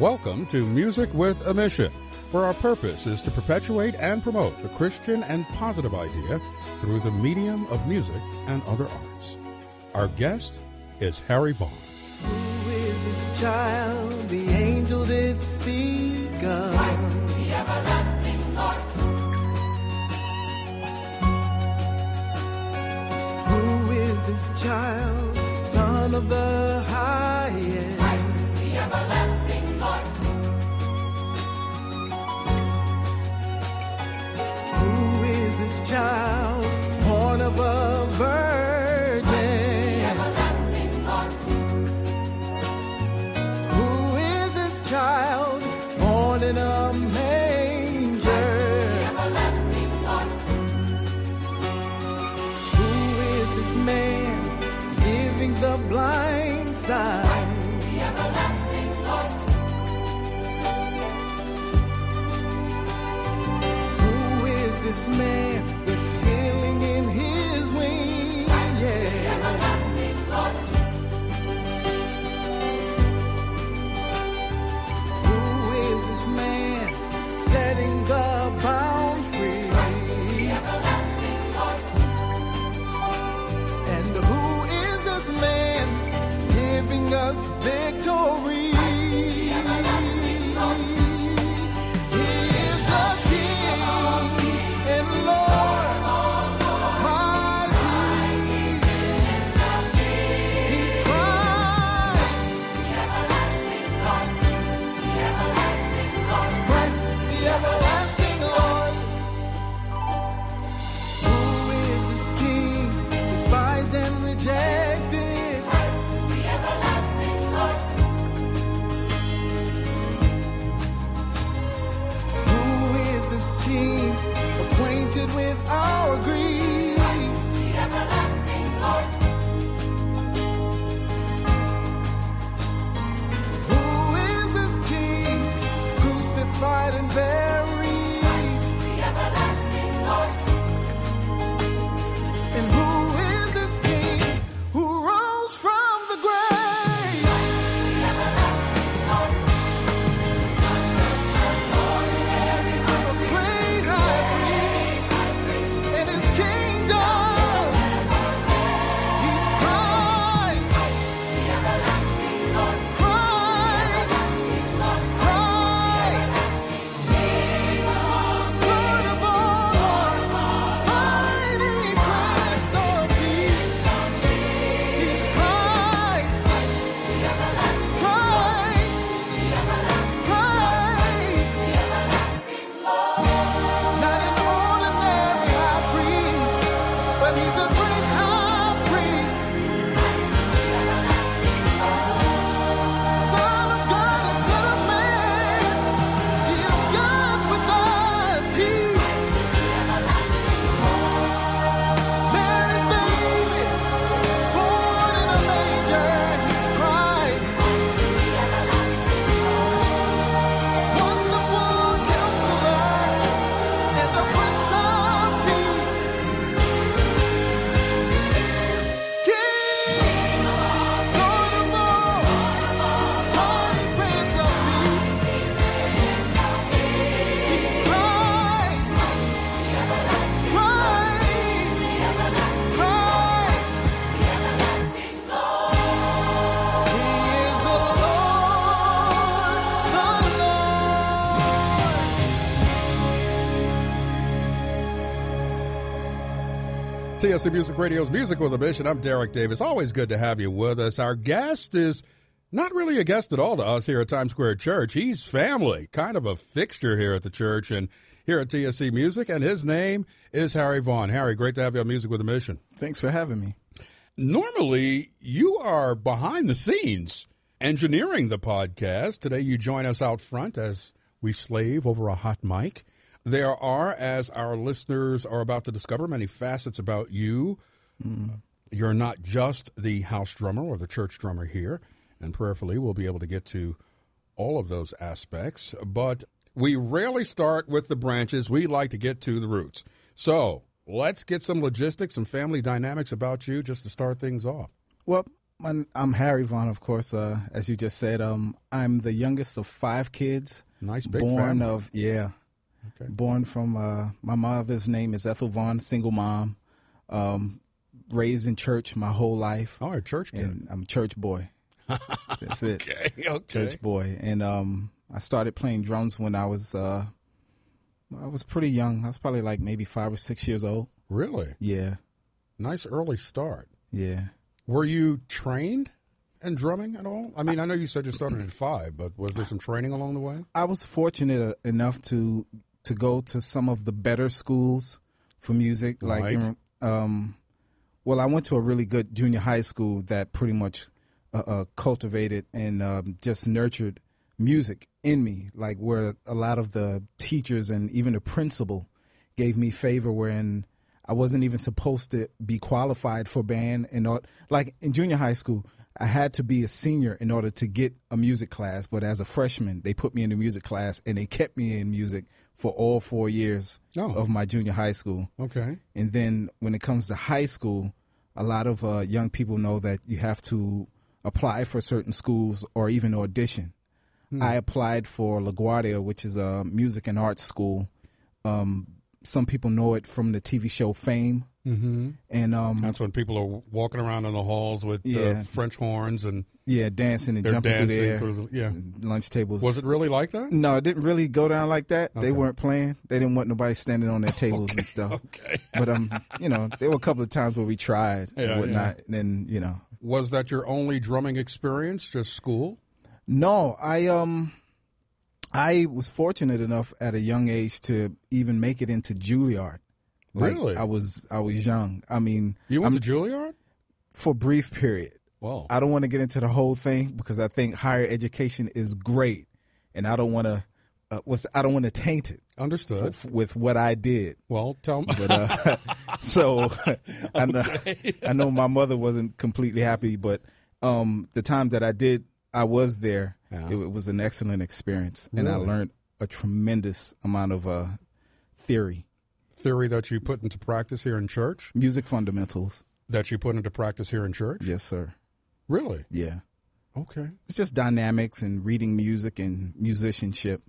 Welcome to Music with a Mission, where our purpose is to perpetuate and promote the Christian and positive idea through the medium of music and other arts. Our guest is Harry Vaughn. Who is this child the angel did speak of? Christ, the everlasting Lord. Who is this child, son of the highest? Christ, the everlasting child, born of a virgin? TSC Music Radio's Music with a Mission. I'm Derek Davis. Always good to have you with us. Our guest is not really a guest at all to us here at Times Square Church. He's family, kind of a fixture here at the church and here at TSC Music, and his name is Harry Vaughn. Harry, great to have you on Music with a Mission. Thanks for having me. Normally, you are behind the scenes engineering the podcast. Today, you join us out front as we slave over a hot mic. There are, as our listeners are about to discover, many facets about you. You're not just the house drummer or the church drummer here, and prayerfully, we'll be able to get to all of those aspects. But we rarely start with the branches. We like to get to the roots. So let's get some logistics, some family dynamics about you just to start things off. Well, My, I'm Harry Vaughn, of course. Uh, as you just said, um, I'm the youngest of five kids. Nice big born family. of yeah, Okay. born from uh, my mother's name is Ethel Vaughn, single mom, um, raised in church my whole life, All right, church kid. and I'm a church boy. That's it, okay, okay. church boy. And um, I started playing drums when I was uh, I was pretty young. I was probably like maybe five or six years old. Really Yeah, nice early start. yeah. Were you trained in drumming at all? I mean, I know you said you started at five, but was there some training along the way? I was fortunate enough to to go to some of the better schools for music. Like, Like? in- um, well, I went to a really good junior high school that pretty much uh, uh, cultivated and um, just nurtured music in me. Like where a lot of the teachers and even the principal gave me favor wherein I wasn't even supposed to be qualified for band and all. Like in junior high school, I had to be a senior in order to get a music class. But as a freshman, they put me in the music class and they kept me in music for all four years Oh. of my junior high school. Okay. And then when it comes to high school, a lot of uh, young people know that you have to apply for certain schools or even audition. I applied for LaGuardia, which is a music and arts school. Um, some people know it from the TV show Fame. Mm-hmm. And um, That's when people are walking around in the halls with uh, French horns and yeah, dancing and jumping dancing through the air, through the yeah. lunch tables. Was it really like that? no, it didn't really go down like that. Okay. They weren't playing. They didn't want nobody standing on their tables and stuff. Okay. But um, you know, there were a couple of times where we tried Yeah, and whatnot. And then you know, Was that your only drumming experience? Just school? No, I um I was fortunate enough at a young age to even make it into Juilliard. Like, Really? I was I was young. I mean, You went I'm- to Juilliard? for a brief period. Well, I don't want to get into the whole thing because I think higher education is great, and I don't want to. Uh, what's I don't want to taint it understood. f- with what I did. Well, tell me. But uh, so I know I know my mother wasn't completely happy, but um, the time that I did, I was there. Yeah. It, was an excellent experience, and I learned a tremendous amount of uh, theory, Theory that you put into practice here in church? music fundamentals. That you put into practice here in church? Yes, sir. Really? Yeah, Okay. it's just dynamics and reading music and musicianship,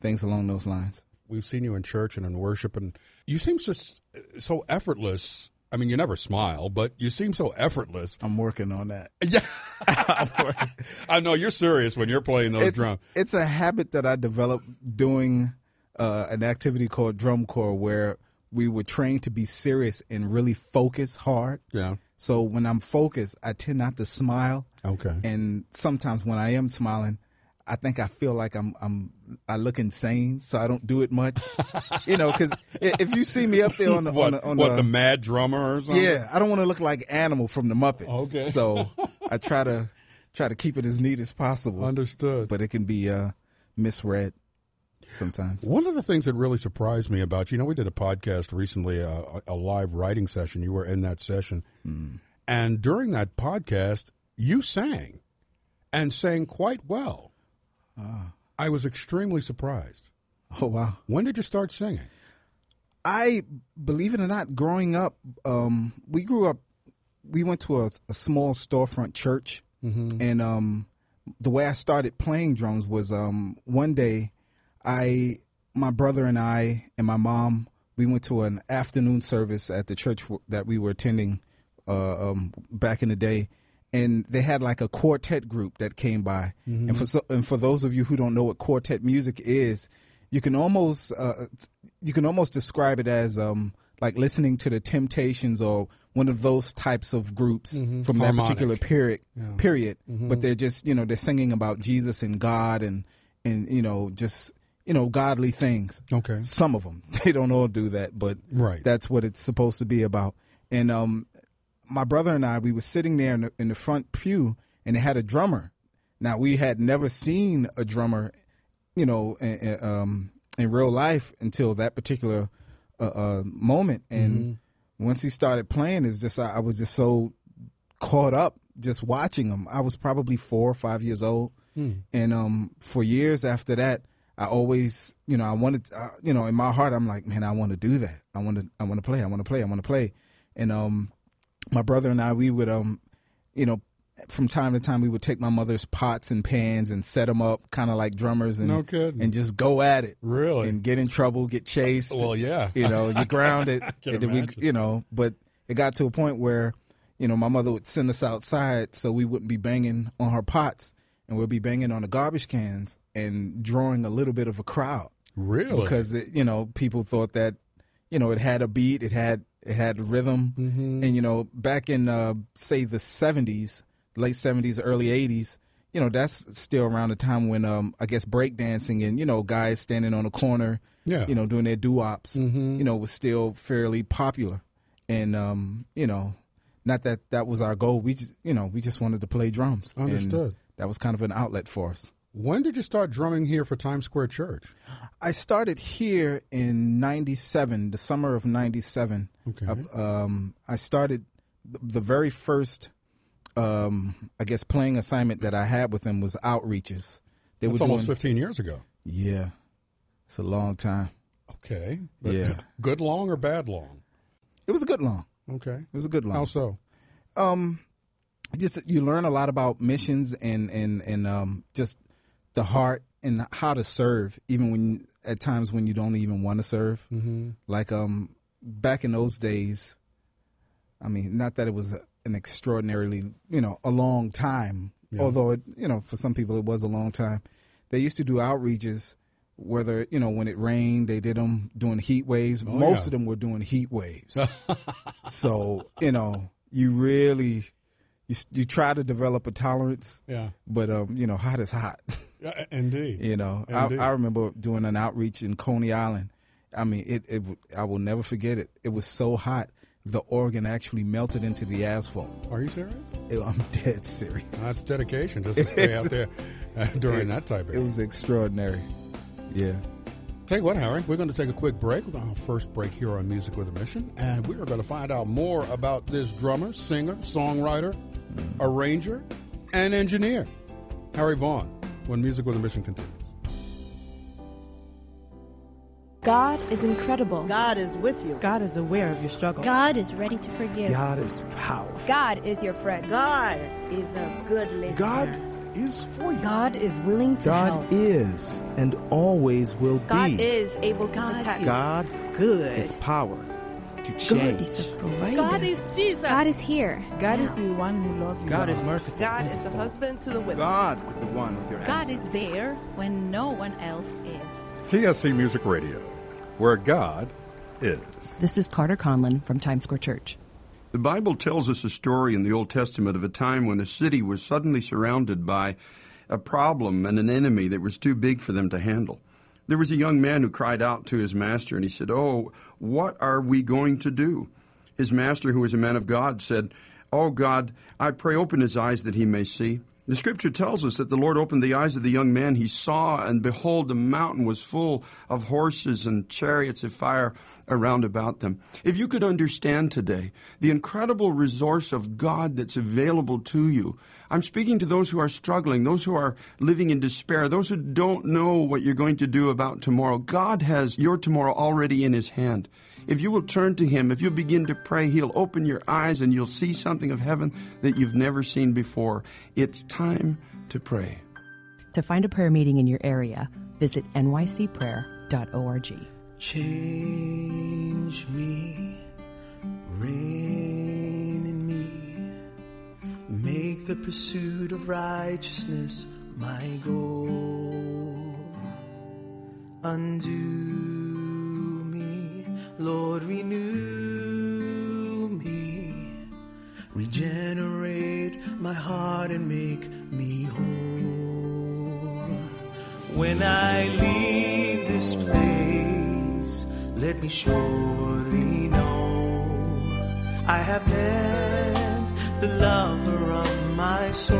things along those lines. We've seen you in church and in worship, and you seem just so effortless. I mean, you never smile, but you seem so effortless. I'm working on that. Yeah. I know you're serious when you're playing those it's, drums. it's a habit that I developed doing uh, an activity called drum corps where we were trained to be serious and really focus hard. Yeah. So when I'm focused, I tend not to smile. Okay. And sometimes when I am smiling, I think I feel like I'm I'm I look insane, so I don't do it much. you know, because if you see me up there on the what? on the, on what the, the mad drummer or something? yeah, I don't want to look like Animal from the Muppets. Okay. So I try to try to keep it as neat as possible. Understood. but it can be uh, misread sometimes. One of the things that really surprised me about you, you know, we did a podcast recently, uh, a live writing session. You were in that session. And during that podcast, you sang and sang quite well. I was extremely surprised. Oh wow! When did you start singing? I believe it or not, growing up, um, we grew up. We went to a, a small storefront church, and um, the way I started playing drums was um, one day, I, my brother and I and my mom, we went to an afternoon service at the church that we were attending uh, um, back in the day, and they had like a quartet group that came by. And for so, and for those of you who don't know what quartet music is, you can almost uh, you can almost describe it as um, like listening to the Temptations or one of those types of groups from that particular period. Period. But they're just you know they're singing about Jesus and God and and you know just you know godly things. Okay. Some of them they don't all do that, but Right. that's what it's supposed to be about. And um, my brother and I, we were sitting there in the, in the front pew, and they had a drummer. Now we had never seen a drummer, you know, in, in, um, in real life until that particular uh, uh, moment. And once he started playing, it's just I, I was just so caught up just watching him. I was probably four or five years old, and um, for years after that, I always, you know, I wanted, uh, you know, in my heart, I'm like, man, I want to do that. I want to, I want to play. I want to play. I want to play. And um, my brother and I, we would, um, you know, from time to time we would take my mother's pots and pans and set them up, kind of like drummers, and No and just go at it. Really? and get in trouble, get chased. Well, yeah. you know, you grounded. and we, you know, but it got to a point where, you know, my mother would send us outside so we wouldn't be banging on her pots, and we'll be banging on the garbage cans and drawing a little bit of a crowd Really? because it, you know people thought that you know it had a beat, it had it had rhythm, Mm-hmm. and you know back in uh, say the seventies, late seventies, early eighties, you know that's still around the time when um, I guess breakdancing and you know guys standing on a corner, Yeah. you know doing their doo wops, Mhm. you know was still fairly popular, and um, you know not that that was our goal. We just you know we just wanted to play drums. and Understood. That was kind of an outlet for us. when did you start drumming here for Times Square Church? I started here in '97, the summer of '97. Okay. Um, I started the very first, um, I guess, playing assignment that I had with them was outreaches. They That's were almost doing, 15 years ago. yeah, it's a long time. Okay. But Yeah. Good long or bad long? It was a good long. Okay. It was a good long. How so? Um, just you learn a lot about missions and and and um, just the heart and how to serve, even when at times when you don't even want to serve. Mm-hmm. Like um, back in those days, I mean, not that it was an extraordinarily, you know, a long time. Yeah. Although it, you know, for some people it was a long time. They used to do outreaches, whether you know when it rained, they did them doing heat waves. Most Oh, yeah. of them were doing heat waves. so you know, you really you you try to develop a tolerance, Yeah. but um, you know, hot is hot. Yeah, Indeed. You know, I, Indeed. I remember doing an outreach in Coney Island. I mean, it, it. I will never forget it. It was so hot, the organ actually melted into the asphalt. Are you serious? It- I'm dead serious. That's dedication just to stay out there uh, during that type of It was extraordinary. Yeah. Tell you what, Harry, we're going to take a quick break. We're going to have our first break here on Music with a Mission, and we are going to find out more about this drummer, singer, songwriter, arranger, and engineer, Harry Vaughn, when Music with a Mission continues. God is incredible. God is with you. God is aware of your struggle. God is ready to forgive. God is powerful. God is your friend. God is a good listener. God is for you. God is willing to God help. is and always will God be. God is able to God protect. is God good. is power to God is a provider. God is Jesus. God is here. God is the one who loves you. God is merciful. God is a husband to the widow. God is the one with your hands. God answer. is there when no one else is. TSC Music Radio, where God is. This is Carter Conlon from Times Square Church. The Bible tells us a story in the Old Testament of a time when a city was suddenly surrounded by a problem and an enemy that was too big for them to handle. There was a young man who cried out to his master and he said, Oh, what are we going to do? His master, who was a man of God, said, Oh God, I pray open his eyes that he may see. The scripture tells us that the Lord opened the eyes of the young man. He saw, and behold, the mountain was full of horses and chariots of fire around about them. If you could understand today the incredible resource of God that's available to you, I'm speaking to those who are struggling, those who are living in despair, those who don't know what you're going to do about tomorrow. God has your tomorrow already in His hand. If you will turn to Him, if you begin to pray, He'll open your eyes and you'll see something of heaven that you've never seen before. It's time to pray. To find a prayer meeting in your area, visit nycprayer.org. Change me, reign in me, make the pursuit of righteousness my goal. Undo me, Lord, renew me, regenerate my heart and make me whole. When I leave this place, let me surely know I have met the lover soul.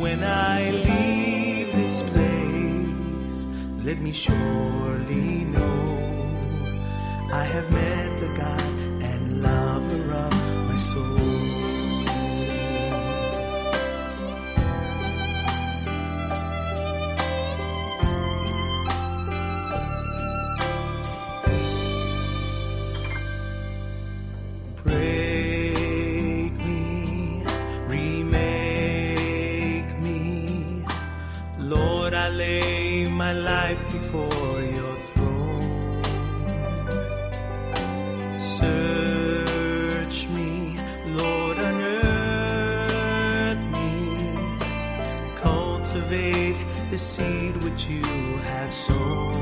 When I leave this place, let me surely know I have met the God my life before your throne. Search me, Lord, unearth me. Cultivate the seed which you have sown.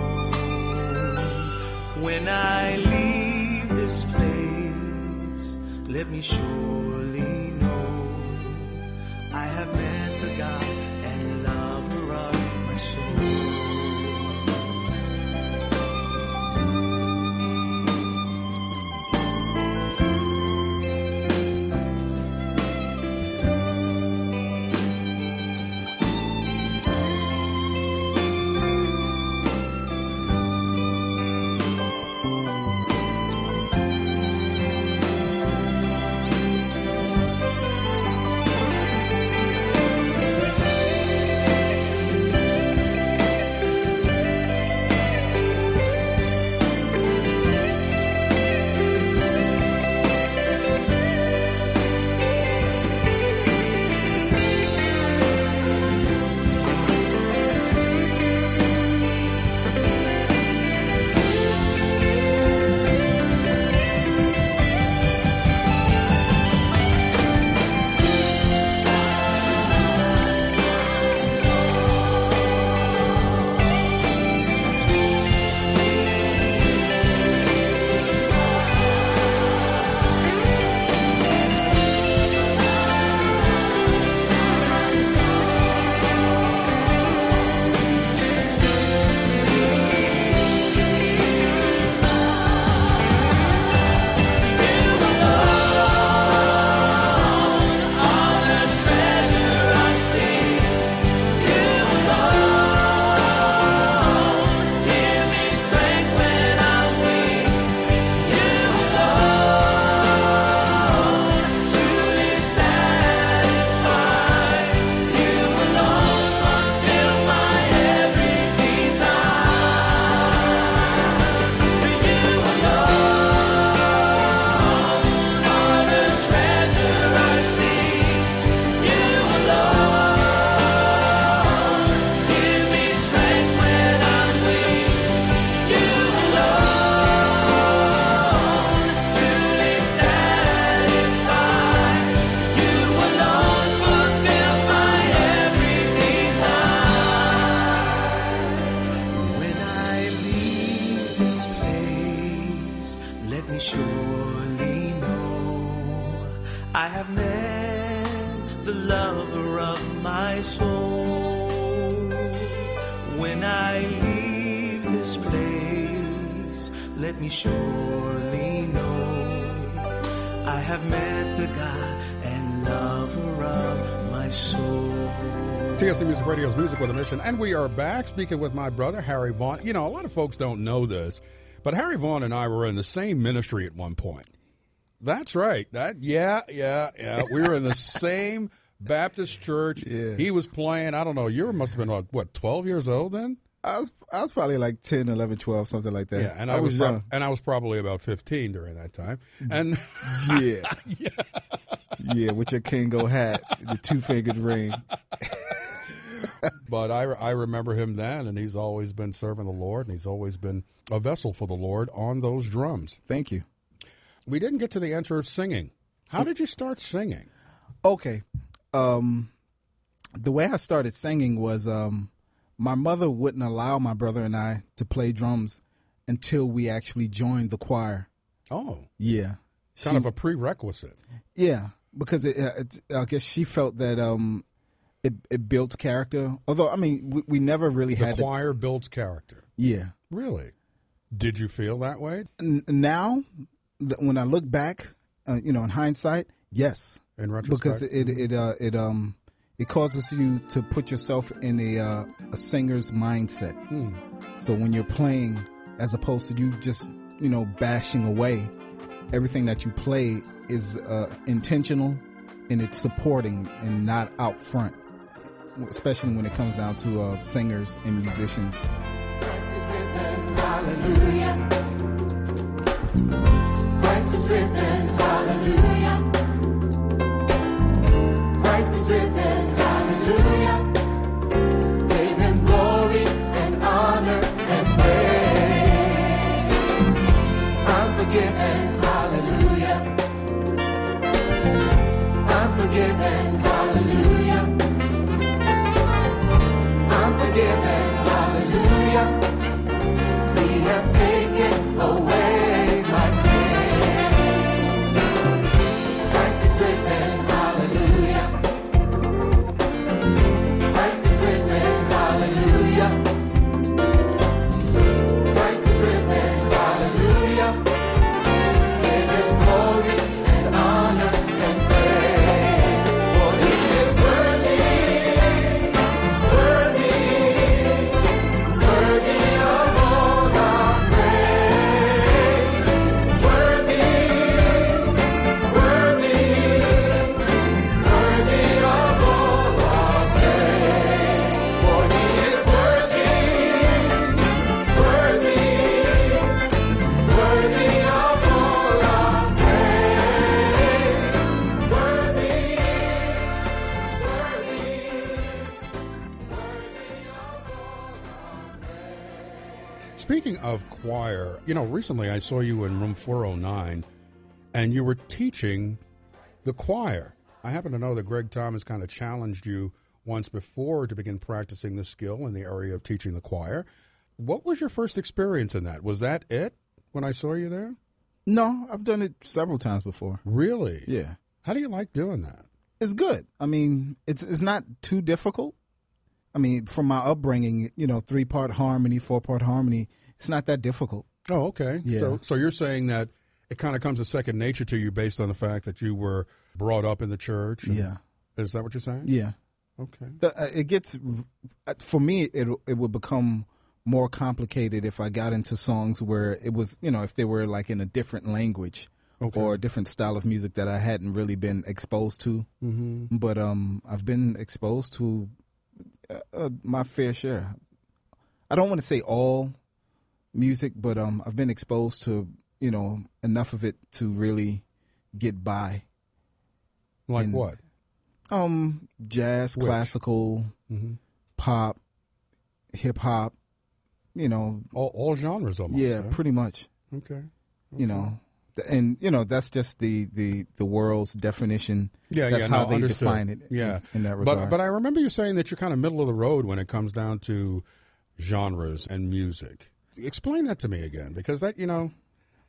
When I leave this place, let me surely know I have met the God Music with a Mission, and we are back speaking with my brother Harry Vaughn. You know, a lot of folks don't know this, but Harry Vaughn and I were in the same ministry at one point. That's right. That yeah, yeah, yeah. We were in the same Baptist church. He was playing. I don't know. You must have been like, what twelve years old then. I was I was probably like 10, 11, 12, something like that. Yeah, and I, was, prob- and I was probably about fifteen during that time. Mm. And yeah, yeah, with your Kangol hat, the two fingered ring. but I, I remember him then, and he's always been serving the Lord, and he's always been a vessel for the Lord on those drums. Thank you. We didn't get to the enter of singing. How did you start singing? Okay. Um, the way I started singing was um, my mother wouldn't allow my brother and I to play drums until we actually joined the choir. Oh, Yeah. kind She- of a prerequisite. Yeah, because it, it, I guess she felt that um, it, it built character. Although, I mean, we, we never really The had. choir builds character. yeah. Really? Did you feel that way? N- now, th- when I look back, uh, you know, in hindsight, yes, In retrospect, because it it uh, it um it causes you to put yourself in a uh, a singer's mindset. Hmm. So when you're playing, as opposed to you just you know bashing away, everything that you play is uh, intentional and it's supporting and not out front. Especially when it comes down to uh, singers and musicians. Christ is risen. Of choir, you know, recently I saw you in room 409 and you were teaching the choir. I happen to know that Greg Thomas kind of challenged you once before to begin practicing the skill in the area of teaching the choir. What was your first experience in that? Was that it when I saw you there? No, I've done it several times before. Really? Yeah. How do you like doing that? It's good. I mean, it's it's not too difficult. I mean, from my upbringing, you know, three part harmony, four part harmony, it's not that difficult. Oh, okay. Yeah. So, so you're saying that it kind of comes as second nature to you based on the fact that you were brought up in the church. Yeah. Is that what you're saying? Yeah. Okay. The, uh, it gets for me. It it would become more complicated if I got into songs where it was, you know, if they were like in a different language Okay. or a different style of music that I hadn't really been exposed to. Mm-hmm. But um, I've been exposed to uh, uh, my fair share. I don't want to say all music, but um, I've been exposed to you know enough of it to really get by. Like And- what? Um, jazz, Which? classical, Mm-hmm. pop, hip hop. You know, All, all genres almost. yeah, huh? pretty much. Okay. You know, and you know that's just the the the world's definition. Yeah, that's yeah, how no, they understood. define it. Yeah, in, in that regard. But but I remember you saying that you're kind of middle of the road when it comes down to genres and music. Explain that to me again, because that you know,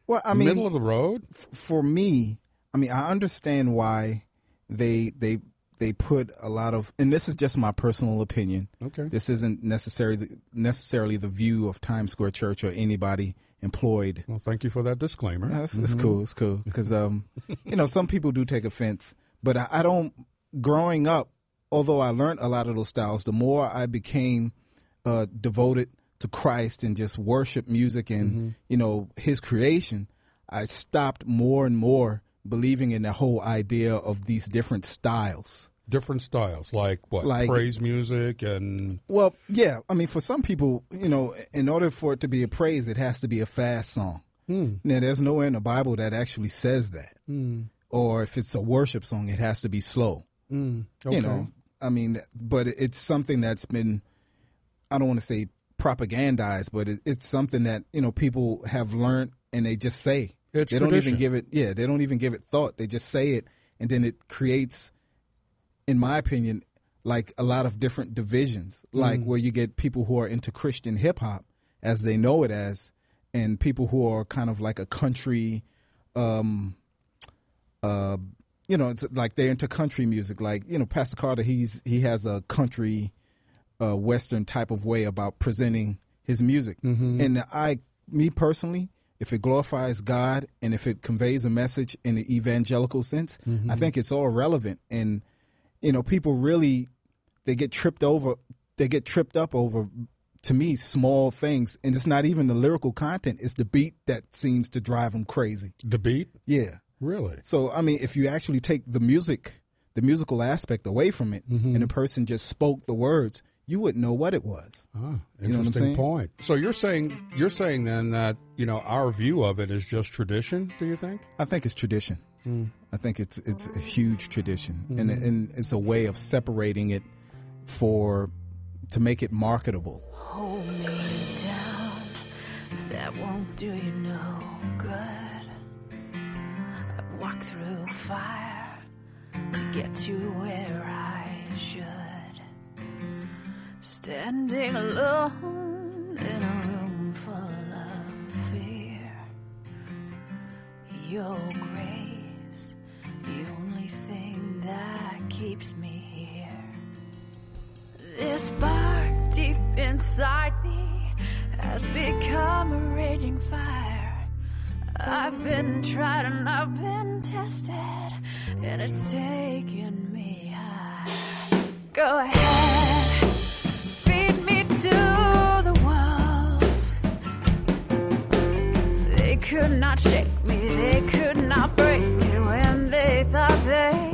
well, I mean, middle of the road. f- for me, I mean, I understand why they they they put a lot of, and this is just my personal opinion. Okay. This isn't necessarily necessarily the view of Times Square Church or anybody employed. Well, thank you for that disclaimer. Yeah, it's, it's cool. It's cool because um, you know, some people do take offense, but I, I don't. Growing up, although I learned a lot of those styles, the more I became uh, devoted to Christ and just worship music and mm-hmm. you know His creation, I stopped more and more believing in the whole idea of these different styles. Different styles, like what? Like- praise music and Well, yeah, I mean, for some people, you know, in order for it to be a praise, it has to be a fast song. Hmm. Now, there's nowhere in the Bible that actually says that. Hmm. Or if it's a worship song, it has to be slow. okay. You know, I mean, but it's something that's been, I don't want to say propagandized, but it, it's something that, you know, people have learned and they just say. It's they don't even give it, yeah, they don't even give it thought. They just say it, and then it creates, in my opinion, like a lot of different divisions, like where you get people who are into Christian hip hop as they know it as, and people who are kind of like a country, um, uh, you know, it's like they're into country music. Like you know, Pastor Carter, he's he has a country, uh, western type of way about presenting his music, and I, me personally. If it glorifies God and if it conveys a message in the evangelical sense, I think it's all relevant. And you know, people really they get tripped over they get tripped up over to me small things and it's not even the lyrical content it's the beat that seems to drive them crazy the beat. yeah Really? so i mean if you actually take the music the musical aspect away from it and the person just spoke the words you wouldn't know what it was Ah, know what I'm interesting point. So you're saying you're saying then that you know our view of it is just tradition. Do you think? i think it's tradition i think it's it's a huge tradition and and it's a way of separating it for to make it marketable Hold me down, that won't do you no good. I've walked through fire to get to where I should. Standing alone in a room full of fear. Your grace, the only thing that keeps me here. This spark deep inside me has become a raging fire. I've been tried and I've been tested, and it's taken me high. Go ahead, could not shake me, they could not break me when they thought they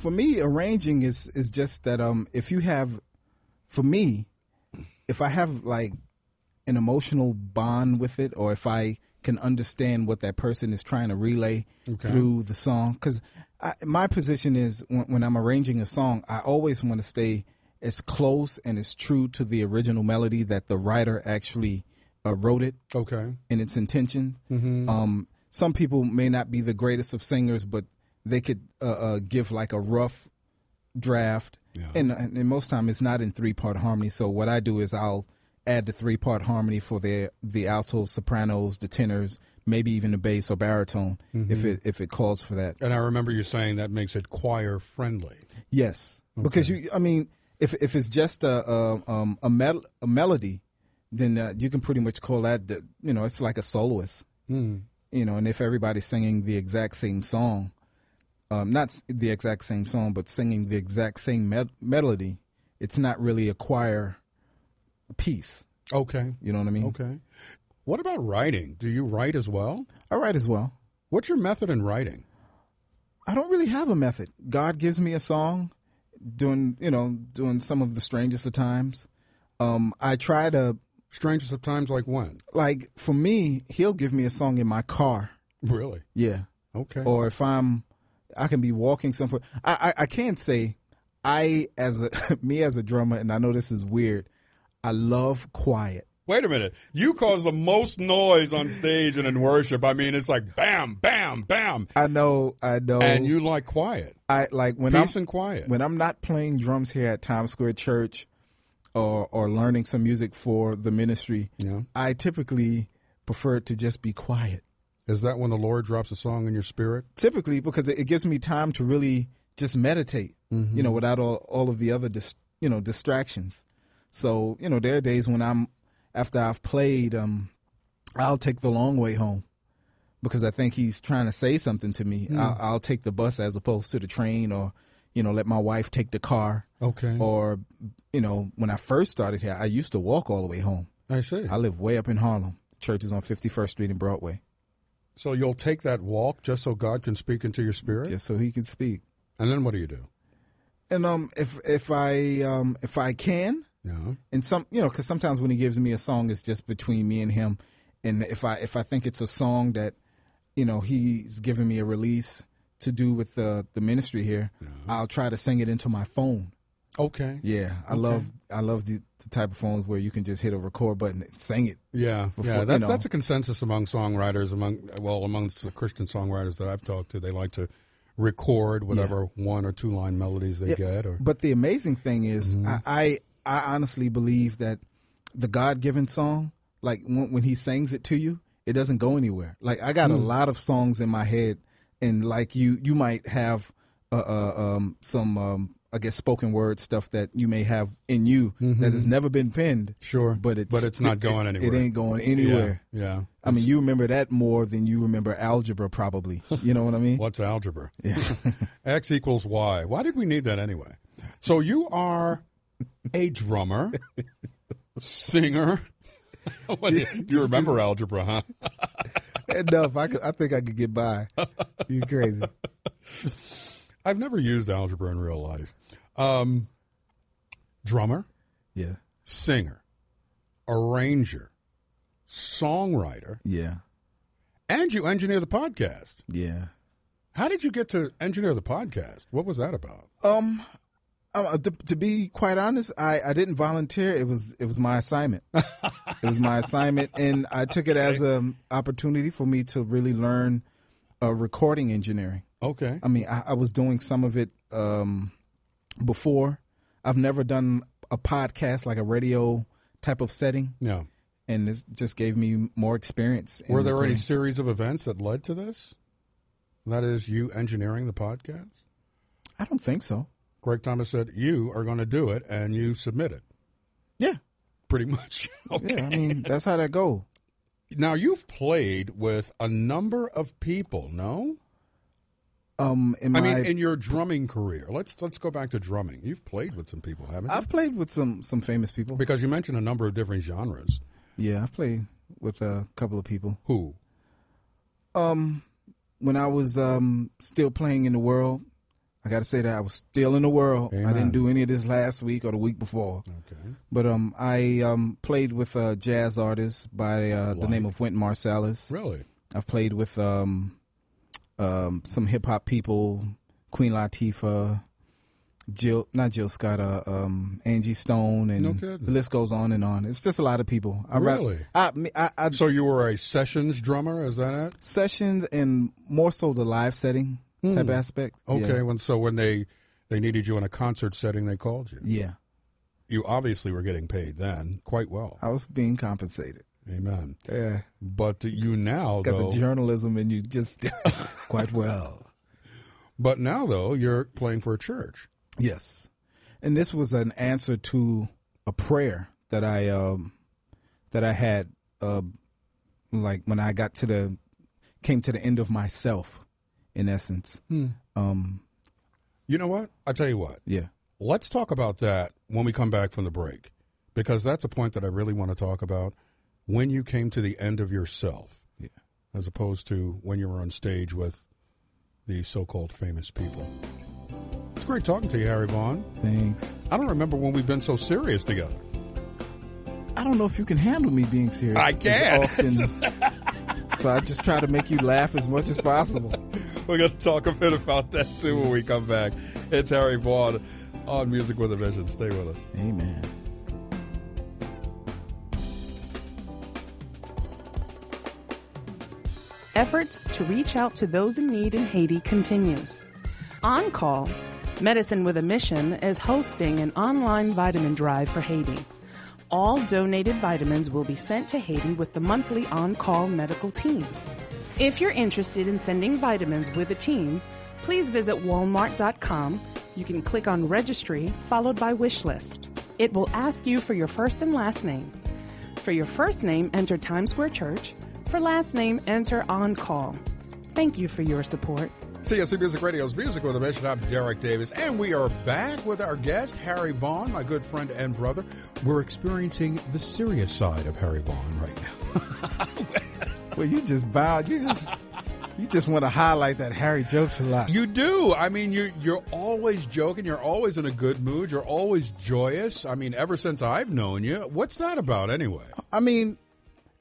for me, arranging is is just that um, if you have, for me, if I have like an emotional bond with it, or if I can understand what that person is trying to relay Okay. through the song, because my position is when, when I'm arranging a song, I always want to stay as close and as true to the original melody that the writer actually uh, wrote it. Okay. In its intention. Mhm. Um, some people may not be the greatest of singers, but they could uh, uh, give like a rough draft. And, and most time it's not in three part harmony. So what I do is I'll add the three part harmony for the the altos, sopranos, the tenors, maybe even the bass or baritone if Mhm. it if it calls for that. And I remember you saying that makes it choir friendly. Yes, because you. I mean, if if it's just a a, um, a, mel- a melody, then uh, you can pretty much call that. The, you know, it's like a soloist. Mm. You know, and if everybody's singing the exact same song, um, not the exact same song, but singing the exact same me- melody, it's not really a choir piece. Okay. You know what I mean? Okay. What about writing? Do you write as well? I write as well. What's your method in writing? I don't really have a method. God gives me a song, doing you know doing some of the strangest of times. Um, I try to strangest of times, like when? Like for me, He'll give me a song in my car. Really? Yeah. Okay. Or if I'm, I can be walking somewhere. I I, I can't say I as a me as a drummer, and I know this is weird. I love quiet. Wait a minute. You cause the most noise on stage and in worship. I mean, it's like bam, bam, bam. I know, I know. And you like quiet. I like when Peace I'm and quiet. When I'm not playing drums here at Times Square Church, or or learning some music for the ministry, Yeah. I typically prefer it to just be quiet. Is that when the Lord drops a song in your spirit? Typically, because it, it gives me time to really just meditate. Mhm. You know, without all all of the other dis, you know distractions. So you know, there are days when I'm after I've played, um, I'll take the long way home because I think he's trying to say something to me. Mm. I'll, I'll take the bus as opposed to the train, or you know, let my wife take the car. Okay. Or you know, when I first started here, I used to walk all the way home. I see. I live way up in Harlem. Church is on 51st Street and Broadway. So you'll take that walk just so God can speak into your spirit? Just so he can speak. And then what do you do? And um, if if I um if I can, Yeah. and some you know, because sometimes when he gives me a song, it's just between me and him. And if I if I think it's a song that you know he's giving me a release to do with the the ministry here, I'll try to sing it into my phone. Okay. Yeah, I Okay. love I love the, the type of phones where you can just hit a record button and sing it. Yeah, before- yeah. you That's know. that's a consensus among songwriters. Among well, amongst the Christian songwriters that I've talked to, they like to record whatever one or two line melodies they Yeah, get. Or But the amazing thing is, Mhm. I, I I honestly believe that the God given song, like when, when He sings it to you, it doesn't go anywhere. Like I got a Mm. lot of songs in my head, and like you, you might have uh, uh, um, some. Um, I guess spoken word stuff that you may have in you that has mm-hmm. never been penned. Sure, but it's but it's not it- going anywhere. It ain't going anywhere. Yeah, yeah. I mean, you remember that more than you remember algebra, probably. You know what I mean? What's algebra? Yeah. X equals Y. Why did we need that anyway? So you are a drummer, singer. What you, you remember algebra, huh? Enough. I, could, I think I could get by. You crazy? I've never used algebra in real life. Um, drummer, Yeah. singer, arranger, songwriter, Yeah. and you engineer the podcast. Yeah. How did you get to engineer the podcast? What was that about? Um, uh, to, to be quite honest, I, I didn't volunteer. It was it was my assignment. it was my assignment, and I took it as an opportunity for me to really learn uh, recording engineering. Okay. I mean, I, I was doing some of it um, before. I've never done a podcast like a radio type of setting. Yeah. and this just gave me more experience. Were there any series of events that led to this? That is you engineering the podcast? I don't think so. Greg Thomas said you are going to do it and you submit it. Yeah. Pretty much. Okay. Yeah, I mean that's how that go. Now you've played with a number of people, no? Um, in I my, mean, in your drumming career. Let's let's go back to drumming. You've played with some people, haven't you? I've played with some some famous people. because you mentioned a number of different genres. Yeah, I've played with a couple of people. Who? Um, when I was um, still playing in the world, I got to say that I was still in the world. I didn't do any of this last week or the week before. Okay. But um, I um, played with a jazz artist by uh, the name of Wynton Marsalis. Really? I've played with um, um, some hip hop people, Queen Latifah, Jill, not Jill Scott, uh, um, Angie Stone, and No the list goes on and on. It's just a lot of people. I rap- Really? I, I, I, So you were a sessions drummer? Is that it? sessions and more so the live setting type Hmm. aspect. Okay. Yeah. When so when they they needed you in a concert setting, they called you. Yeah. You obviously were getting paid then quite well. I was being compensated. Amen. Yeah. But you now Got though, the journalism and you just quite well. but now though you're playing for a church. Yes. And this was an answer to a prayer that I um that I had uh like when I got to the came to the end of myself in essence. Hmm. Um You know what? I tell you what. yeah. Let's talk about that when we come back from the break, because that's a point that I really want to talk about. When you came to the end of yourself, Yeah. as opposed to when you were on stage with the so-called famous people. It's great talking to you, Harry Vaughn. Thanks. I don't remember when we've been so serious together. I don't know if you can handle me being serious. I can. often. so I just try to make you laugh as much as possible. We're going to talk a bit about that too when we come back. It's Harry Vaughn on Music with a Mission. Stay with us. Amen. Efforts to reach out to those in need in Haiti continues. On Call, Medicine with a Mission is hosting an online vitamin drive for Haiti. All donated vitamins will be sent to Haiti with the monthly On Call medical teams. If you're interested in sending vitamins with a team, please visit walmart.com. You can click on registry followed by wish list. It will ask you for your first and last name. For your first name, enter Times Square Church. For last name, enter On Call. Thank you for your support. TSC Music Radio's Music with a Mission. I'm Derek Davis, and we are back with our guest, Harry Vaughn, my good friend and brother. We're experiencing the serious side of Harry Vaughn right now. Well, you just bowed. You just you just want to highlight that Harry jokes a lot. You do. I mean, you're you're always joking. You're always in a good mood. You're always joyous. I mean, ever since I've known you, what's that about anyway? I mean, a-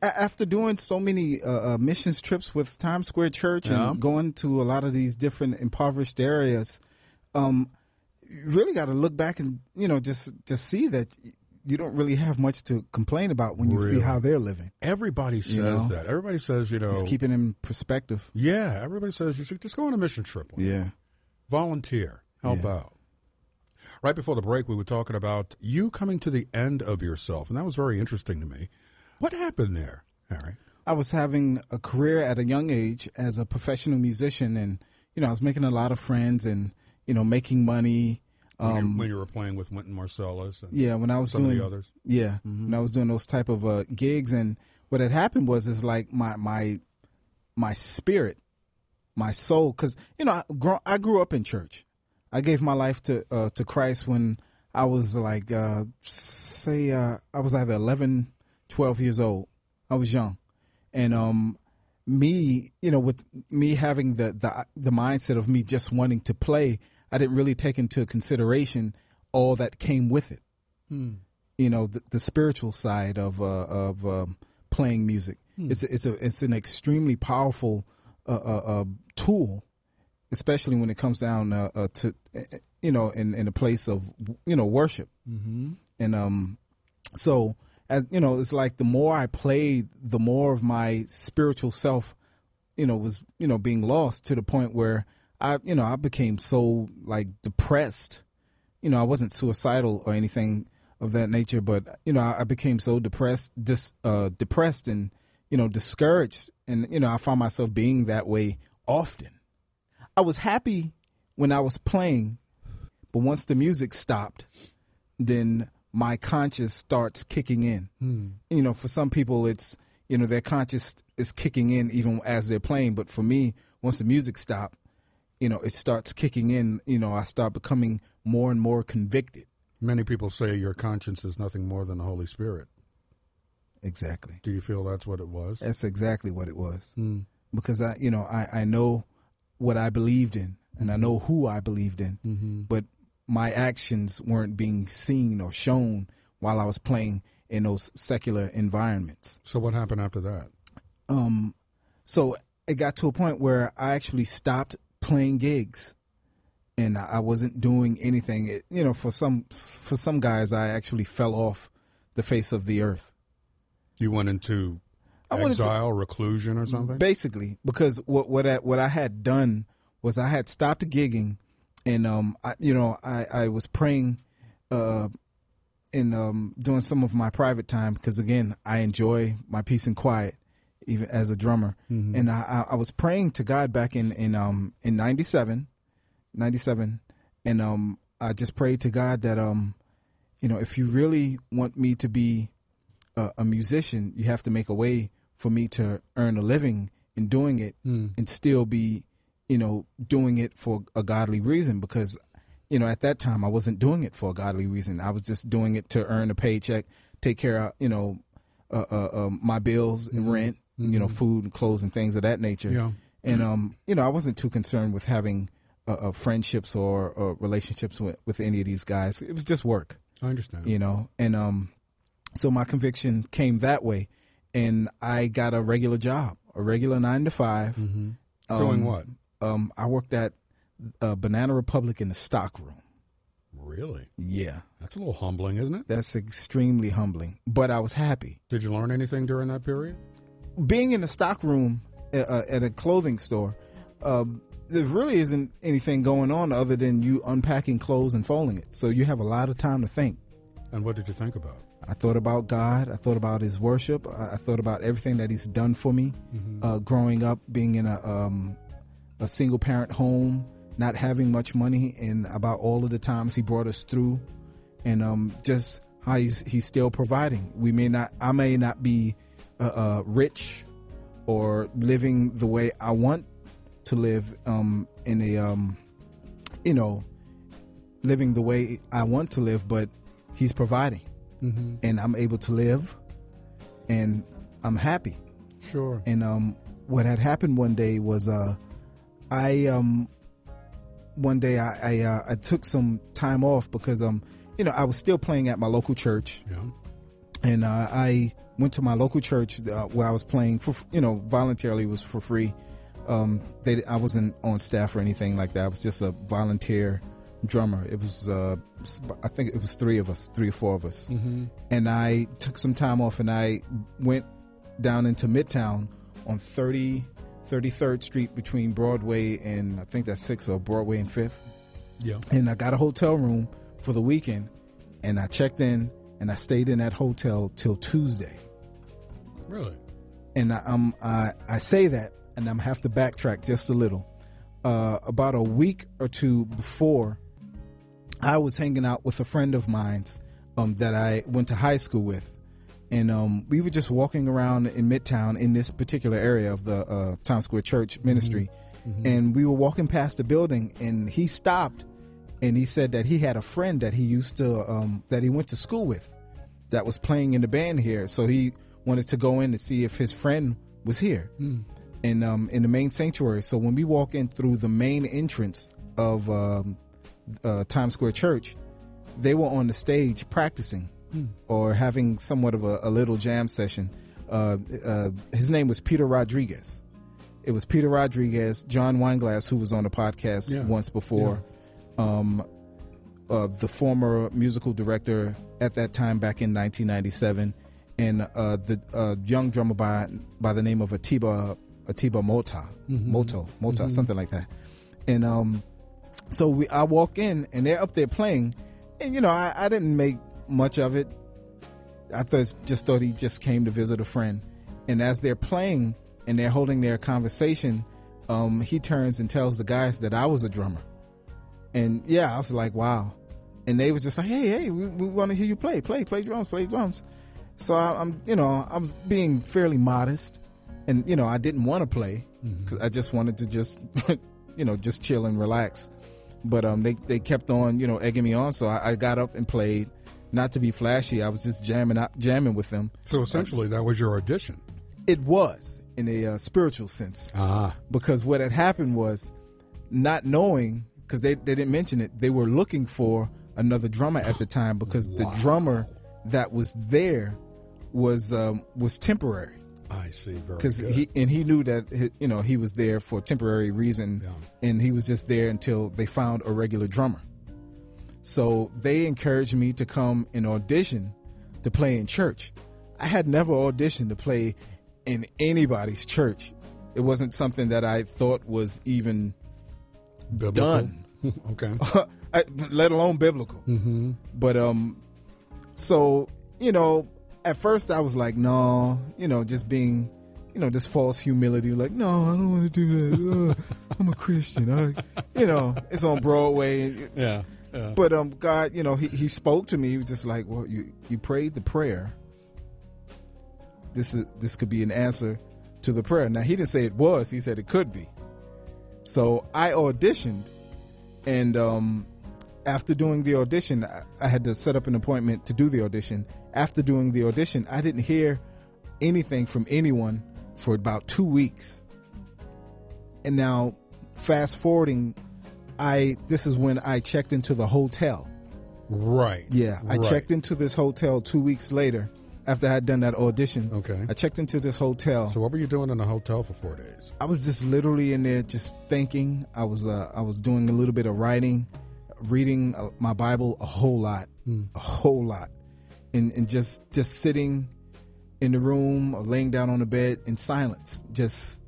after doing so many uh, uh, missions trips with Times Square Church Yeah. and going to a lot of these different impoverished areas, um, you really got to look back and you know just just see that you don't really have much to complain about when you see how they're living. Everybody says know? that. Everybody says, you know, Just keep in perspective. yeah. Everybody says you should just go on a mission trip. one Yeah. volunteer, help Yeah. out. Right before the break, we were talking about you coming to the end of yourself, and that was very interesting to me. What happened there, Harry? I was having a career at a young age as a professional musician, and you know I was making a lot of friends and you know making money. When, Um, you, when you were playing with Wynton Marsalis, and yeah, when I was some doing of the others. Yeah, Mhm. when I was doing those type of uh, gigs, and what had happened was is like my my my spirit, my soul, because you know I, grow, I grew up in church. I gave my life to uh, to Christ when I was like uh, say uh, I was either 11, 12 years old. I was young, and um, me, you know, with me having the the the mindset of me just wanting to play, I didn't really take into consideration all that came with it Hmm. you know the, the spiritual side of uh, of um, playing music. Hmm. It's a, it's a it's an extremely powerful uh, uh, uh, tool, especially when it comes down uh, uh, to uh, you know in in a place of you know worship. Mm-hmm. And um, so as you know, it's like the more I played, the more of my spiritual self, you know, was you know being lost to the point where I you know I became so like depressed. You know, I wasn't suicidal or anything of that nature, but you know, I, I became so depressed, dis, uh, depressed, and you know, discouraged, and you know, I found myself being that way often. I was happy when I was playing, but once the music stopped, then my conscience starts kicking in. Hmm. You know, for some people, it's you know their conscience is kicking in even as they're playing, but for me, once the music stopped, you know, it starts kicking in. You know, I start becoming more and more convicted. Many people say your conscience is nothing more than the Holy Spirit. Exactly. Do you feel that's what it was? That's exactly what it was. Hmm. Because I, you know, I, I know what I believed in, and I know who I believed in, Mm-hmm. but my actions weren't being seen or shown while I was playing in those secular environments. So what happened after that? Um, so it got to a point where I actually stopped playing gigs, and I wasn't doing anything. It, you know, for some for some guys, I actually fell off the face of the earth. You went into I went into- exile, reclusion, or something. Basically, because what what I, what I had done was I had stopped gigging, and um, I, you know, I I was praying, uh, and um, doing some of my private time because again, I enjoy my peace and quiet, even as a drummer, Mhm. and I, I I was praying to God back in in um in 97, 97, and um I just prayed to God that um, you know, if you really want me to be a, a musician, you have to make a way for me to earn a living in doing it Mm. and still be, you know, doing it for a godly reason because, you know, at that time I wasn't doing it for a godly reason. I was just doing it to earn a paycheck, take care of, you know, uh, uh, um, my bills and rent, you know, Mhm. food and clothes and things of that nature. Yeah. And, um, you know, I wasn't too concerned with having uh, uh, friendships or, or relationships with, with any of these guys. It was just work I understand. you know and um so my conviction came that way and i got a regular job a regular nine to 5 Mhm. Um, Doing what? Um i worked at uh, banana republic in the stock room Really? yeah That's a little humbling, isn't it? that's extremely humbling but i was happy Did you learn anything during that period? being in the stock room uh, uh, at a clothing store um, there really isn't anything going on other than you unpacking clothes and folding it so you have a lot of time to think And what did you think about? I thought about God. I thought about His worship. I thought about everything that He's done for me. Mhm. Uh, growing up, being in a um, a single parent home, not having much money, and about all of the times He brought us through, and um, just how He's He's still providing. We may not, I may not be uh, uh, rich or living the way I want to live um, in a um, you know living the way I want to live, but He's providing Mm-hmm. and I'm able to live and I'm happy. Sure. And um what had happened one day was uh I um one day I I, uh, I took some time off because um you know I was still playing at my local church. Yeah. And uh, I went to my local church uh, where I was playing for you know voluntarily was for free. Um they I wasn't on staff or anything like that. I was just a volunteer drummer. It was uh I think it was 3 of us, 3 or 4 of us Mm-hmm. and I took some time off and I went down into Midtown on 30, 33rd Street between Broadway and I think that's 6th or Broadway and 5th. Yeah. And I got a hotel room for the weekend and I checked in and I stayed in that hotel till Tuesday. Really? And I, um, I, I say that and I'm have to backtrack just a little. Uh, about a week or two before, I was hanging out with a friend of mine's um, that I went to high school with, and um, we were just walking around in Midtown in this particular area of the uh, Times Square Church Ministry, and we were walking past the building, and he stopped, and he said that he had a friend that he used to um, that he went to school with, that was playing in the band here, so he wanted to go in to see if his friend was here and um, in the main sanctuary. So when we walk in through the main entrance of um, uh, Times Square Church, they were on the stage practicing or having somewhat of a, a little jam session. Uh, uh, his name was Peter Rodriguez. It was Peter Rodriguez, John Weinglass, who was on the podcast Yeah. once before, um, uh, the former musical director at that time back in 1997, and uh, the uh, young drummer by by the name of Atiba Atiba Mota, Mhm. Moto, Mota, Mhm. something like that. And um, so we, I walk in, and they're up there playing, and you know, I, I didn't make much of it. I thought just thought he just came to visit a friend, and as they're playing and they're holding their conversation, um, he turns and tells the guys that I was a drummer, and yeah, I was like, wow, and they was just like, hey, hey, we, we want to hear you play, play, play drums, play drums. So I, I'm, you know, I'm being fairly modest, and you know, I didn't want to play because I just wanted to just, you know, just chill and relax. But um, they they kept on, you know, egging me on, so I, I got up and played. Not to be flashy, I was just jamming out, jamming with them. So essentially, that was your audition. It was in a uh, spiritual sense Ah. because what had happened was not knowing because they, they didn't mention it, they were looking for another drummer at the time because the drummer that was there was um, was temporary I see. Very because he and he knew that he, you know he was there for a temporary reason, and he was just there until they found a regular drummer. So they encouraged me to come and audition to play in church. I had never auditioned to play in anybody's church. It wasn't something that I thought was even Biblical? done. okay. I- let alone biblical. Mm-hmm. But um, so you know, at first I was like, no, you know, just being, you know, this false humility, like, no, I don't want to do that. Uh, I'm a Christian. I, you know, it's on Broadway. Yeah. Yeah. But um, God, you know, he, he spoke to me. He was just like, well, you you prayed the prayer. This is this could be an answer to the prayer. Now he didn't say it was. He said it could be. So I auditioned, and um, after doing the audition, I, I had to set up an appointment to do the audition. After doing the audition, I didn't hear anything from anyone for about two weeks. And now, fast forwarding, I this is when I checked into the hotel. Right. Yeah, I Right. checked into this hotel two weeks later after I had done that audition. Okay. I checked into this hotel. So what were you doing in the hotel for four days? I was just literally in there, just thinking. I was uh, I was doing a little bit of writing, reading uh, my Bible a whole lot, a whole lot, and and just just sitting in the room or laying down on the bed in silence, just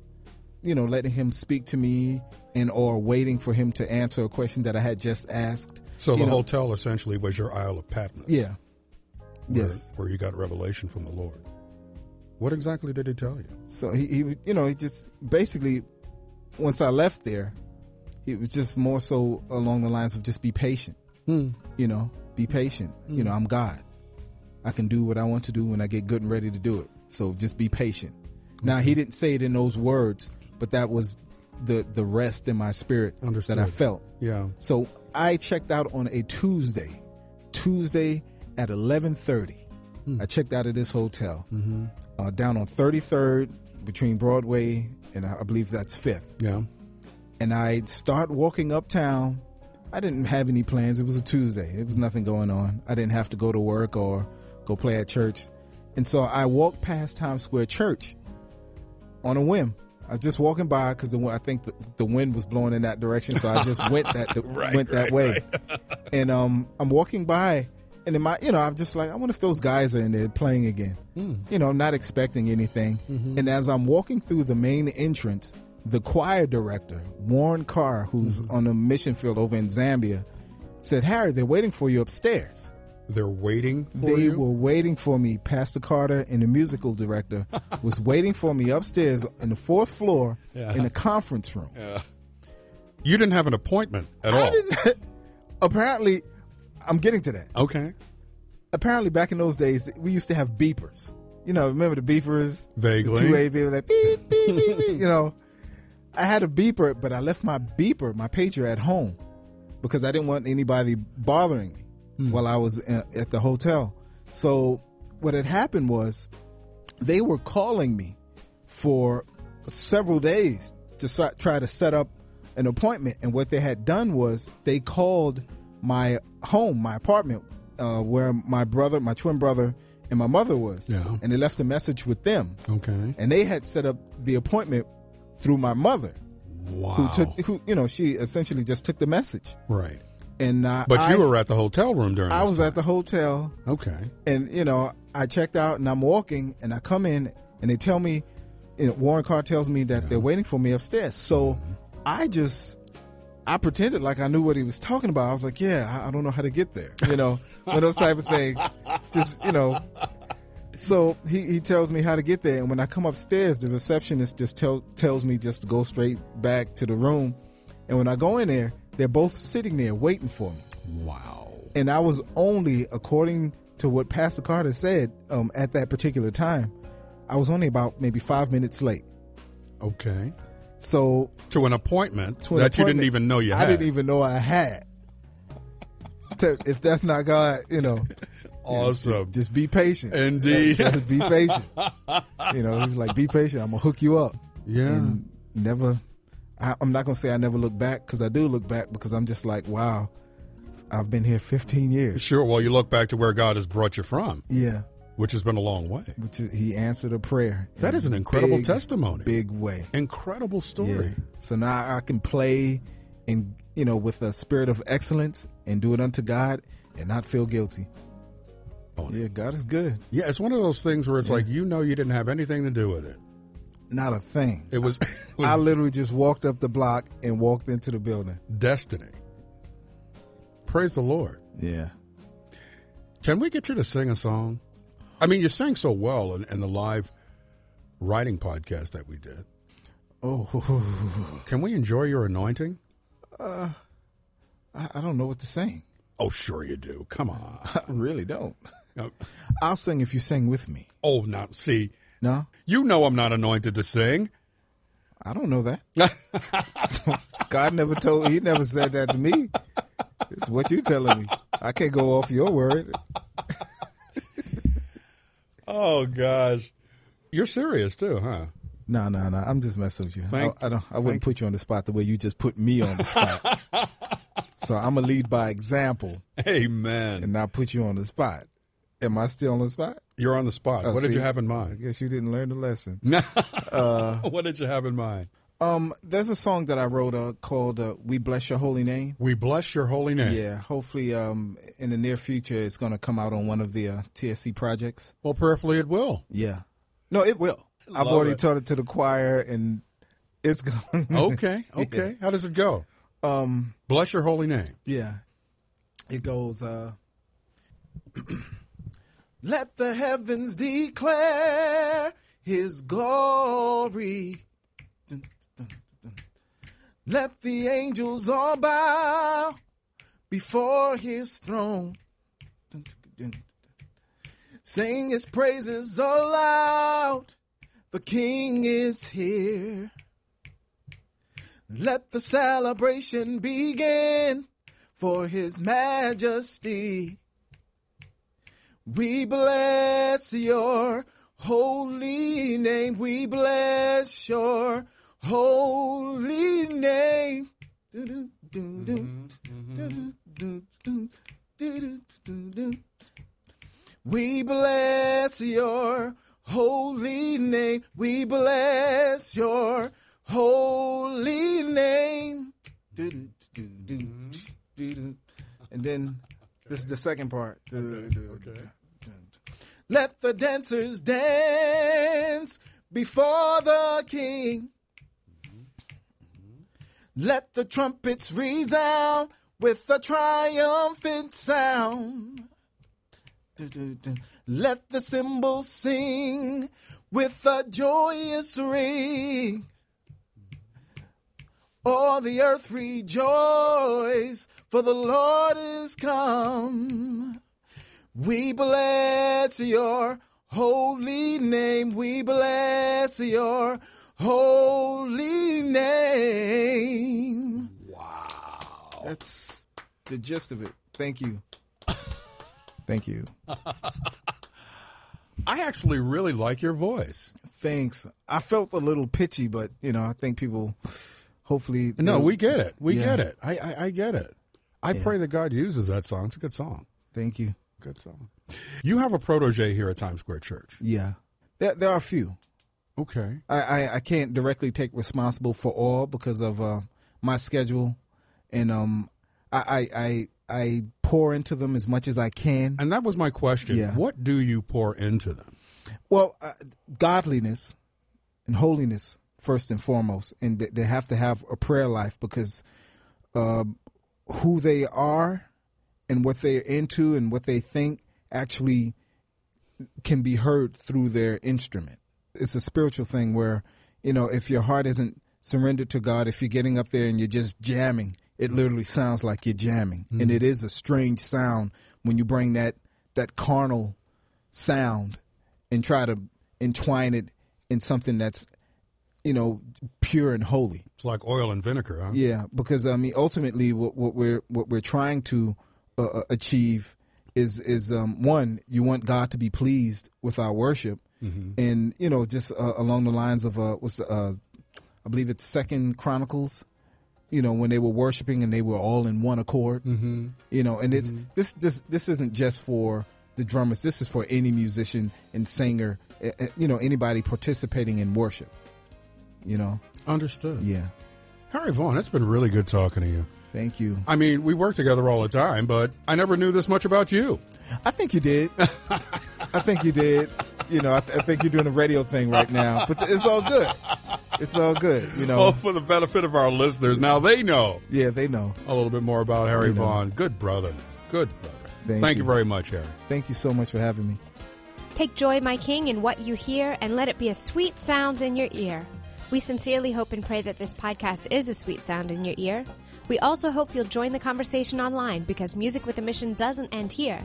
you know letting Him speak to me and or waiting for Him to answer a question that I had just asked. So the know, hotel essentially was your Isle of Patmos. Yeah. Where, Yes. Where you got revelation from the Lord. What exactly did he tell you? So he, he, you know, he just basically, once I left there, he was just more so along the lines of just be patient. Hmm. You know, be patient. You know, I'm God. I can do what I want to do when I get good and ready to do it. So just be patient. Now he didn't say it in those words, but that was the the rest in my spirit Understood. that I felt. Yeah. So I checked out on a Tuesday, Tuesday at eleven thirty. I checked out of this hotel Mm-hmm. uh, down on thirty third between Broadway and I believe that's Fifth. Yeah. And I start walking uptown. I didn't have any plans. It was a Tuesday. There was nothing going on. I didn't have to go to work or go play at church. And so I walked past Times Square Church on a whim. I was just walking by because I think the, the wind was blowing in that direction, so I just went that Right, went that right, way. and um, I'm walking by, and in my, you know, I'm just like, I wonder if those guys are in there playing again. Hmm. You know, I'm not expecting anything. Mm-hmm. And as I'm walking through the main entrance, the choir director, Warren Carr, who's mm-hmm. on a mission field over in Zambia, said, "Harry, they're waiting for you upstairs." They're waiting for they you? were waiting for me. Pastor Carter and the musical director was waiting for me upstairs on the fourth floor Yeah. in a conference room. Yeah. You didn't have an appointment at I all. didn't. apparently, I'm getting to that. Okay. Apparently, back in those days, we used to have beepers. You know, remember the beepers? Vaguely. Two way beeper, like beep beep beep beep. You know, I had a beeper, but I left my beeper, my pager, at home because I didn't want anybody bothering me while I was at the hotel. So what had happened was they were calling me for several days to try to set up an appointment. And what they had done was they called my home, my apartment, uh, where my brother, my twin brother, and my mother was. Yeah. And they left a message with them. Okay. And they had set up the appointment through my mother, Wow. who took, who you know, she essentially just took the message. Right. And uh, But you I- were at the hotel room during I was at the hotel. Okay. And you know, I checked out and I'm walking and I come in and they tell me, you know, Warren Carr tells me that they're waiting for me upstairs. So I just, I pretended like I knew what he was talking about. I was like, yeah, I, I don't know how to get there. You know, one of those type of things. Just, you know. So he, he tells me how to get there. And when I come upstairs, the receptionist just tell, tells me just to go straight back to the room. And when I go in there, they're both sitting there waiting for me. Wow. And I was only, according to what Pastor Carter said um, at that particular time, I was only about maybe five minutes late. Okay. So To an appointment to an that you didn't even know you had. I didn't even know I had. So if that's not God, you know. Awesome. Just, just be patient. Indeed. Just be patient. You know, he's like, be patient. I'm gonna hook you up. Yeah. And never. I, I'm not gonna say I never look back because I do look back because I'm just like, wow, I've been here 15 years. Sure. Well, you look back to where God has brought you from, Yeah, which has been a long way. which he answered a prayer. That is an incredible big, testimony. Big way. Incredible story. Yeah. So now I can play and you know with a spirit of excellence and do it unto God and not feel guilty. Oh Yeah, God is good. Yeah, it's one of those things where it's like you know you didn't have anything to do with it. Not a thing. It was, it was I literally just walked up the block and walked into the building. destiny. Praise the Lord. Yeah. Can we get you to sing a song? I mean, you sang so well in, in the live writing podcast that we did. Oh, Can we enjoy your anointing? uh, I, I don't know what to sing. Oh, sure you do. Come on. I really don't. I'll sing if you sing with me. Oh, now see, No, you know I'm not anointed to sing. I don't know that. God never told. He never said that to me. It's what you're telling me. I can't go off your word. Oh gosh, you're serious too, huh? No, no, no. I'm just messing with you. Thank- I, I don't. I wouldn't put you on the spot the way you just put me on the spot. so I'm gonna lead by example Amen. and not put you on the spot. Am I still on the spot? You're on the spot. Oh, what did you have in mind? I guess you didn't learn the lesson. what did you have in mind? Um, there's a song that I wrote uh, called uh, "We Bless Your Holy Name." We bless your holy name. Yeah, hopefully, um, in the near future, it's going to come out on one of the uh, TSC projects. Well, prayerfully it will. Yeah, no, it will. I've already it. taught it to the choir, and it's going. Okay, okay. How does it go? Um, Bless your holy name. yeah, it goes. uh Let the heavens declare His glory. Dun, dun, dun. Let the angels all bow before His throne. Sing His praises aloud. The King is here. Let the celebration begin for His Majesty. We bless your holy name. We bless your holy name. We bless your holy name. We bless your holy name. And then this is the second part. Let the dancers dance before the king. Let the trumpets resound with a triumphant sound. Let the cymbals sing with a joyous ring. All the earth rejoice, for the Lord is come. We bless your holy name. We bless your holy name. Wow. That's the gist of it. Thank you. Thank you. I actually really like your voice. Thanks. I felt a little pitchy, but you know, I think people hopefully No, we get it. We Yeah. get it. I, I, I get it. I Yeah. pray that God uses that song. It's a good song. Thank you. Good song. You have a protege here at Times Square Church. Yeah. There there are a few. Okay. I, I, I can't directly take responsible for all because of uh, my schedule, and um, I, I I I pour into them as much as I can. And that was my question. Yeah. What do you pour into them? Well, uh, godliness and holiness first and foremost, and they, they have to have a prayer life because uh, who they are and what they're into and what they think actually can be heard through their instrument. It's a spiritual thing where, you know, if your heart isn't surrendered to God, if you're getting up there and you're just jamming, it literally sounds like you're jamming. And it is a strange sound when you bring that that carnal sound and try to entwine it in something that's, you know, pure and holy. It's like oil and vinegar, huh? Yeah, because I mean, ultimately, what, what we're what we're trying to uh, uh, achieve is is um, one, you want God to be pleased with our worship, Mhm. and you know, just uh, along the lines of uh, what's the, uh, I believe it's Second Chronicles. You know, when they were worshiping and they were all in one accord. Mm-hmm. You know, and it's this this this isn't just for the drummers. This is for any musician and singer. eh, eh, You know, anybody participating in worship. You know, Understood. yeah. Harry Vaughn, it's been really good talking to you. Thank you. I mean, we work together all the time, but I never knew this much about you. I think you did. I think you did. You know, I, th- I think you're doing a radio thing right now, but it's all good. It's all good. You know. Well, for the benefit of our listeners, now they know yeah, they know. a little bit more about Harry They know. Vaughn. Good brother. Good brother. Thank you you. very much, Harry. Thank you so much for having me. Take joy, my King, in what you hear, and let it be a sweet sound in your ear. We sincerely hope and pray that this podcast is a sweet sound in your ear. We also hope you'll join the conversation online because Music with a Mission doesn't end here.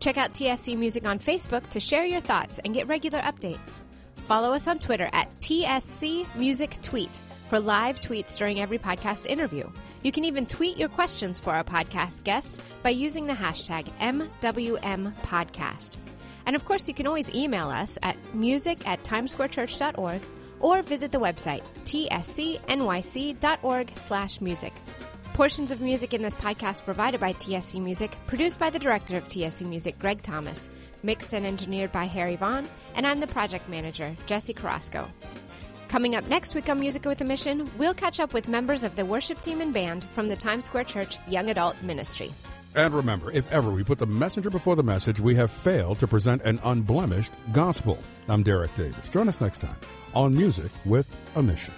Check out TSC Music on Facebook to share your thoughts and get regular updates. Follow us on Twitter at TSC Music Tweet for live tweets during every podcast interview. You can even tweet your questions for our podcast guests by using the hashtag MWMPodcast. And of course, you can always email us at music at timesquarechurch.org or visit the website tscnyc.org slash music. Portions of music in this podcast provided by TSC Music, produced by the director of TSC Music, Greg Thomas, mixed and engineered by Harry Vaughn, and I'm the project manager, Jesse Carrasco. Coming up next week on Music with a Mission, we'll catch up with members of the worship team and band from the Times Square Church Young Adult Ministry. And remember, if ever we put the messenger before the message, we have failed to present an unblemished gospel. I'm Derek Davis. Join us next time on Music with a Mission.